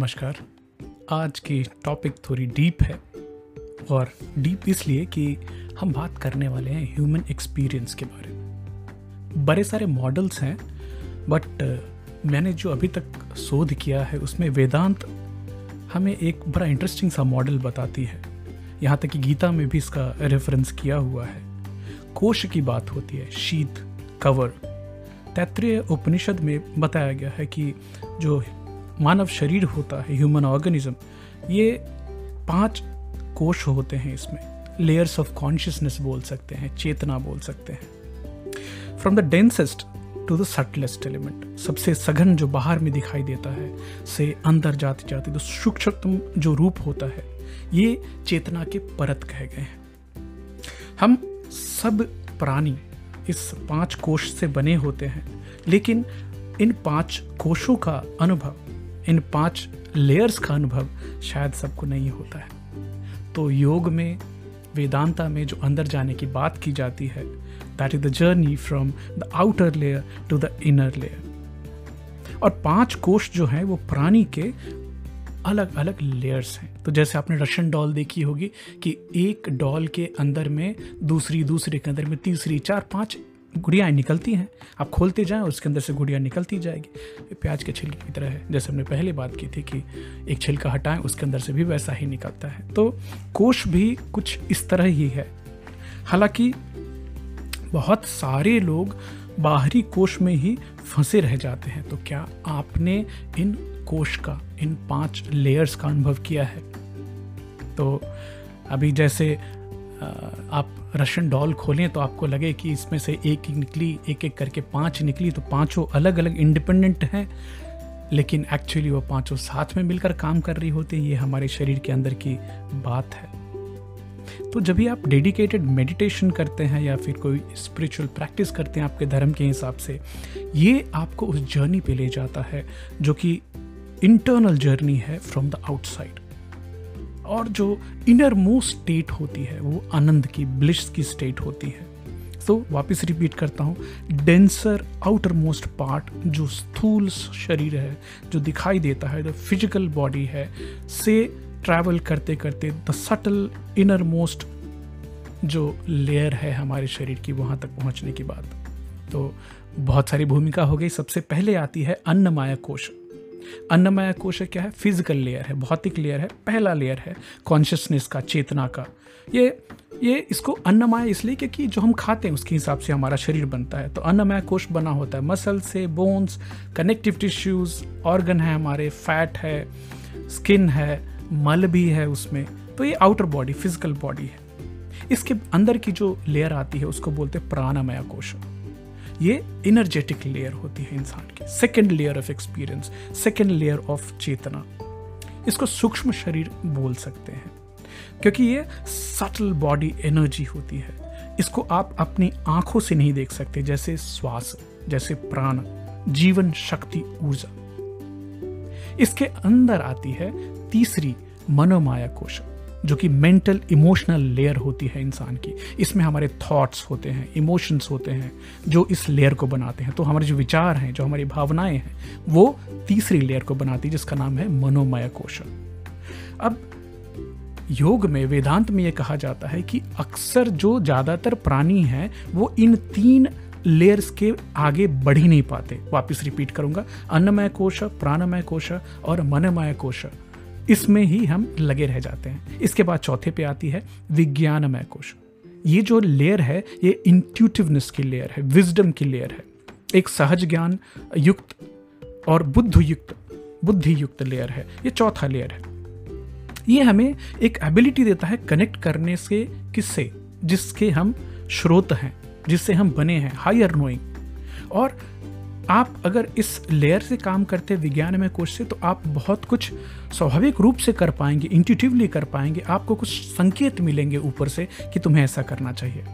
नमस्कार। आज की टॉपिक थोड़ी डीप है और डीप इसलिए कि हम बात करने वाले हैं ह्यूमन एक्सपीरियंस के बारे में। बड़े सारे मॉडल्स हैं बट मैंने जो अभी तक शोध किया है उसमें वेदांत हमें एक बड़ा इंटरेस्टिंग सा मॉडल बताती है। यहाँ तक कि गीता में भी इसका रेफरेंस किया हुआ है। कोश की बात होती है, शीत, कवर। तैत्रीय उपनिषद में बताया गया है कि जो मानव शरीर होता है ह्यूमन ऑर्गेनिज्म ये पाँच कोश होते हैं इसमें। लेयर्स ऑफ़ कॉन्शियसनेस बोल सकते हैं, चेतना बोल सकते हैं। From the densest to the subtlest element सबसे सघन जो बाहर में दिखाई देता है, से अंदर जाते जाते, जो सूक्ष्मतम जो रूप होता है, ये चेतना के परत कहे गए हैं। हम सब प्राणी इस पाँच कोश से बने होते हैं, लेकिन इन पाँच कोशों का अनुभव इन पाँच लेयर्स का अनुभव शायद सबको नहीं होता है। तो योग में, वेदांता में जो अंदर जाने की बात की जाती है that is the journey from the outer layer to the inner layer और पाँच कोष जो हैं, वो प्राणी के अलग अलग लेयर्स हैं। तो जैसे आपने रशियन डॉल देखी होगी कि एक डॉल के अंदर में दूसरी दूसरे के अंदर में, तीसरी, चार, पाँच गुड़ियाँ निकलती हैं। आप खोलते जाएँ, उसके अंदर से गुड़िया निकलती जाएगी। प्याज के छिलके की तरह है। जैसे हमने पहले बात की थी कि एक छिलका हटाएँ, उसके अंदर से भी वैसा ही निकलता है। तो कोश भी कुछ इस तरह ही है। हालाँकि बहुत सारे लोग बाहरी कोश में ही फंसे रह जाते हैं। तो क्या आपने इन कोश का, इन पाँच लेयर्स का अनुभव किया है? तो अभी जैसे आप रशियन डॉल खोलें तो आपको लगे कि इसमें से एक एक निकली, एक एक करके पाँच निकली तो पाँचों अलग अलग इंडिपेंडेंट हैं। लेकिन एक्चुअली वो पाँचों साथ में मिलकर काम कर रही होती हैं, ये हमारे शरीर के अंदर की बात है। तो जब भी आप डेडिकेटेड मेडिटेशन करते हैं या फिर कोई स्पिरिचुअल प्रैक्टिस करते हैं आपके धर्म के हिसाब से, ये आपको उस जर्नी पे ले जाता है, जो कि इंटरनल जर्नी है फ्रॉम द आउटसाइड और जो इनर मोस्ट स्टेट होती है, वो आनंद की ब्लिश की स्टेट होती है। तो वापस रिपीट करता हूँ। डेंसर आउटर मोस्ट पार्ट जो स्थूल शरीर है, जो दिखाई देता है जो फ़िज़िकल बॉडी है, से ट्रैवल करते करते द सटल इनर मोस्ट जो लेयर है हमारे शरीर की, वहाँ तक पहुँचने की बात तो बहुत सारी भूमिका हो गई। सबसे पहले आती है अन्नमाया कोश। अन्नमय कोश क्या है? फ़िज़िकल लेयर है, भौतिक लेयर है, पहला लेयर है कॉन्शियसनेस का, चेतना का। ये ये इसको अन्नमय इसलिए क्योंकि जो हम खाते हैं उसके हिसाब से हमारा शरीर बनता है। तो अन्नमय कोश बना होता है मसल से बोन्स कनेक्टिव टिश्यूज ऑर्गन है हमारे फैट है स्किन है, मल भी है उसमें। तो ये आउटर बॉडी फ़िज़िकल बॉडी है। इसके अंदर की जो लेयर आती है उसको बोलते हैं प्राणमय कोश। ये इनर्जेटिक लेयर होती है इंसान की। Second layer of experience second layer of चेतना। इसको सूक्ष्म शरीर बोल सकते हैं। क्योंकि ये सटल बॉडी एनर्जी होती है। इसको आप अपनी आँखों से नहीं देख सकते, जैसे श्वास, जैसे प्राण, जीवन शक्ति ऊर्जा। इसके अंदर आती है तीसरी मनोमाया कोश। जो कि मेंटल इमोशनल लेयर होती है इंसान की। इसमें हमारे थॉट्स होते हैं इमोशंस होते हैं, जो इस लेयर को बनाते हैं। तो हमारे जो विचार हैं, जो हमारी भावनाएँ हैं, वो तीसरी लेयर को बनाती है, जिसका नाम है मनोमय कोश अब योग में, वेदांत में यह कहा जाता है कि अक्सर जो ज़्यादातर प्राणी हैं, वो इन तीन लेयर्स के आगे बढ़ ही नहीं पाते। वापिस रिपीट करूँगा, अन्नमय कोश प्राणमय कोश और मनमय कोश इसमें ही हम लगे रह जाते हैं। इसके बाद चौथे पे आती है विज्ञानमय कोश। ये जो लेयर है, ये इंट्यूटिवनेस की लेयर है विजडम की लेयर है। एक सहज ज्ञान, युक्त और बुद्ध युक्त बुद्धि युक्त लेयर है। ये चौथा लेयर है। ये हमें एक एबिलिटी देता है कनेक्ट करने से किससे? जिसके हम श्रोत हैं, जिससे हम बने हैं हायर नोइंग और आप अगर इस लेयर से काम करते विज्ञान में कोर्स से तो आप बहुत कुछ स्वाभाविक रूप से कर पाएँगे इंटिटिवली कर पाएँगे। आपको कुछ संकेत मिलेंगे ऊपर से कि तुम्हें ऐसा करना चाहिए।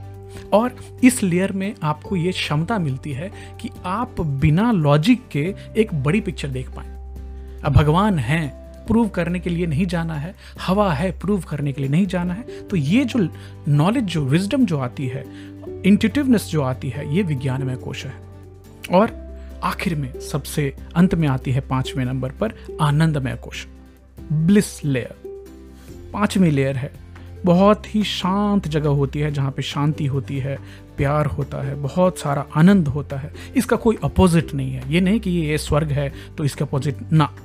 और इस लेयर में आपको ये क्षमता मिलती है कि आप बिना लॉजिक के एक बड़ी पिक्चर देख पाए। अब भगवान हैं प्रूव करने के लिए नहीं जाना है, हवा है प्रूव करने के लिए नहीं जाना है। तो ये जो नॉलेज जो विजडम जो आती है इंट्यूटिवनेस जो आती है, ये विज्ञान में कोश है। और आखिर में सबसे अंत में आती है पाँचवें नंबर पर आनंदमय कोश, ब्लिस लेयर। पांचवी लेयर है। बहुत ही शांत जगह होती है जहाँ पे शांति होती है, प्यार होता है, बहुत सारा आनंद होता है। इसका कोई अपोजिट नहीं है। ये नहीं कि ये स्वर्ग है तो इसके अपोजिट ना।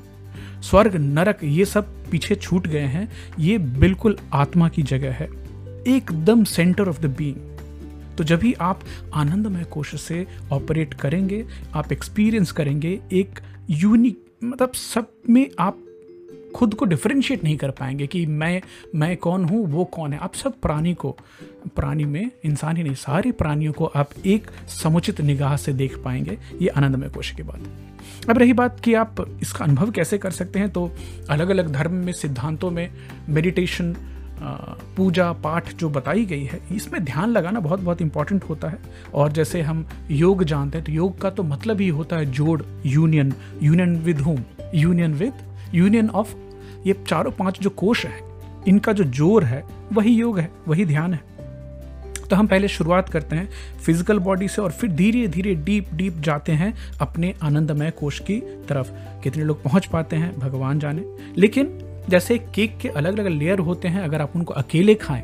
स्वर्ग, नरक, ये सब पीछे छूट गए हैं। ये बिल्कुल आत्मा की जगह है। एकदम सेंटर ऑफ़ द बीइंग। तो जब भी आप आनंदमय कोश से ऑपरेट करेंगे, आप एक्सपीरियंस करेंगे, एक यूनिक मतलब सब में आप खुद को डिफ्रेंशिएट नहीं कर पाएँगे कि मैं मैं कौन हूँ, वो कौन है। आप सब प्राणी को, प्राणी में, इंसान ही नहीं, सारे प्राणियों को आप एक समुचित निगाह से देख पाएँगे। ये आनंदमय कोश की बात अब रही बात कि आप इसका अनुभव कैसे कर सकते हैं तो अलग अलग धर्म में, सिद्धांतों में मेडिटेशन पूजा पाठ जो बताई गई है, इसमें ध्यान लगाना बहुत बहुत इंपॉर्टेंट होता है। और जैसे हम योग जानते हैं तो योग का तो मतलब ही होता है जोड़ union union with home union with union of ये चारों पाँच जो कोश है, इनका जो ज़ोर है, वही योग है, वही ध्यान है। तो हम पहले शुरुआत करते हैं फ़िज़िकल बॉडी से और फिर धीरे धीरे डीप डीप जाते हैं अपने आनंदमय कोश की तरफ़। कितने लोग पहुँच पाते हैं, भगवान जाने। लेकिन जैसे केक के अलग अलग लेयर होते हैं, अगर आप उनको अकेले खाएँ,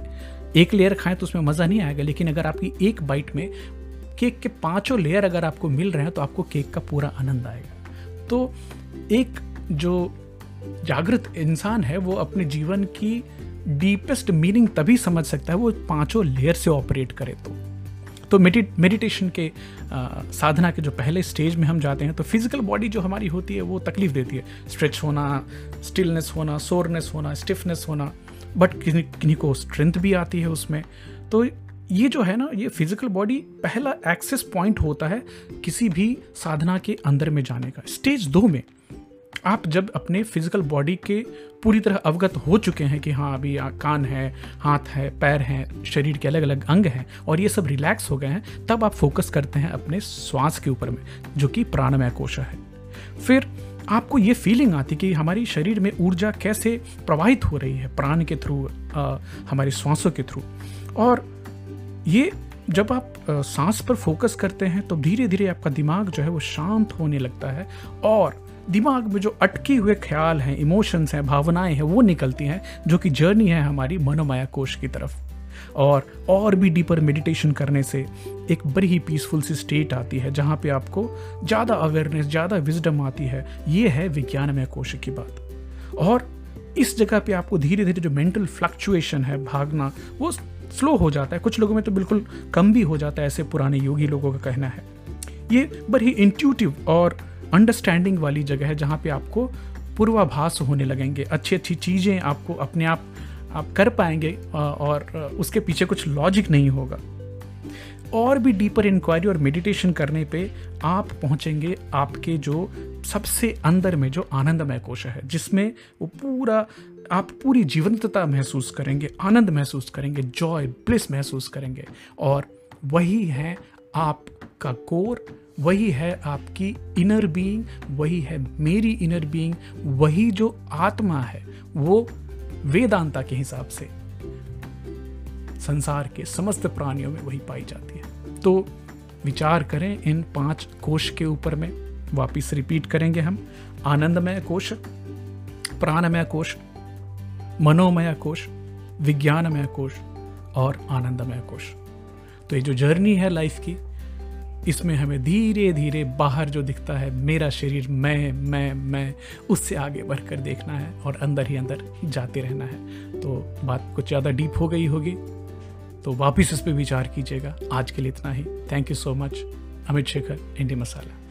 एक लेयर खाएँ तो उसमें मज़ा नहीं आएगा, लेकिन अगर आपकी एक बाइट में केक के पाँचों लेयर अगर आपको मिल रहे हैं तो आपको केक का पूरा आनंद आएगा। तो एक जो जागृत इंसान है, वो अपने जीवन की डीपेस्ट मीनिंग तभी समझ सकता है, वो पाँचों लेयर से ऑपरेट करे तो। तो मेडिटेशन के आ, साधना के जो पहले स्टेज में हम जाते हैं तो फ़िज़िकल बॉडी जो हमारी होती है वो तकलीफ़ देती है। स्ट्रेच होना स्टिलनेस होना सोरनेस होना स्टिफनेस होना बट किन्हीं किन्हीं को स्ट्रेंथ भी आती है उसमें। तो ये जो है ना ये फ़िज़िकल बॉडी पहला एक्सेस पॉइंट होता है किसी भी साधना के अंदर में जाने का। स्टेज दो में आप जब अपने फ़िज़िकल बॉडी के पूरी तरह अवगत हो चुके हैं कि हाँ अभी कान है, हाथ है, पैर हैं, शरीर के अलग अलग अंग हैं और ये सब रिलैक्स हो गए हैं, तब आप फोकस करते हैं अपने श्वास के ऊपर में, जो कि प्राणमय कोश है। फिर आपको ये फीलिंग आती कि हमारी शरीर में ऊर्जा कैसे प्रवाहित हो रही है, प्राण के थ्रू हमारे श्वासों के थ्रू और ये जब आप सांस पर फोकस करते हैं तो धीरे धीरे आपका दिमाग जो है वो शांत होने लगता है और दिमाग में जो अटके हुए ख्याल हैं इमोशंस हैं, भावनाएँ हैं, वो निकलती हैं, जो कि जर्नी है हमारी मनोमाया कोश की तरफ़। और और भी डीपर मेडिटेशन करने से एक बड़ी ही पीसफुल सी स्टेट आती है, जहाँ पे आपको ज़्यादा अवेयरनेस ज़्यादा विजडम आती है। ये है विज्ञानमय कोश की बात। और इस जगह पे आपको धीरे धीरे जो मेंटल फ्लक्चुएशन है, भागना, वो स्लो हो जाता है। कुछ लोगों में तो बिल्कुल कम भी हो जाता है, ऐसे पुराने योगी लोगों का कहना है। ये बड़ी इंट्यूटिव और अंडरस्टैंडिंग वाली जगह है जहाँ पे आपको पूर्वाभास होने लगेंगे। अच्छी अच्छी चीज़ें आपको अपने आप आप कर पाएँगे और उसके पीछे कुछ लॉजिक नहीं होगा। और भी डीपर इंक्वायरी और मेडिटेशन करने पे आप पहुँचेंगे आपके जो सबसे अंदर में जो आनंदमय कोश है, जिसमें वो पूरा, आप पूरी जीवंतता महसूस करेंगे, आनंद महसूस करेंगे जॉय ब्लिस महसूस करेंगे। और वही है आपका कोर, वही है आपकी इनर बीइंग वही है मेरी इनर बीइंग वही जो आत्मा है, वो वेदांता के हिसाब से संसार के समस्त प्राणियों में वही पाई जाती है। तो विचार करें इन पाँच कोश के ऊपर में, वापिस रिपीट करेंगे हम। आनंदमय कोश, प्राणमय कोश, मनोमय कोश, विज्ञानमय कोश और आनंदमय कोश। तो ये जो जर्नी है लाइफ की, इसमें हमें धीरे धीरे बाहर जो दिखता है, मेरा शरीर, मैं मैं मैं, उससे आगे बढ़कर देखना है और अंदर ही अंदर जाते रहना है। तो बात कुछ ज़्यादा डीप हो गई होगी तो वापस इस पर विचार कीजिएगा। आज के लिए इतना ही। Thank you so much Amit Shekhar Indie Masala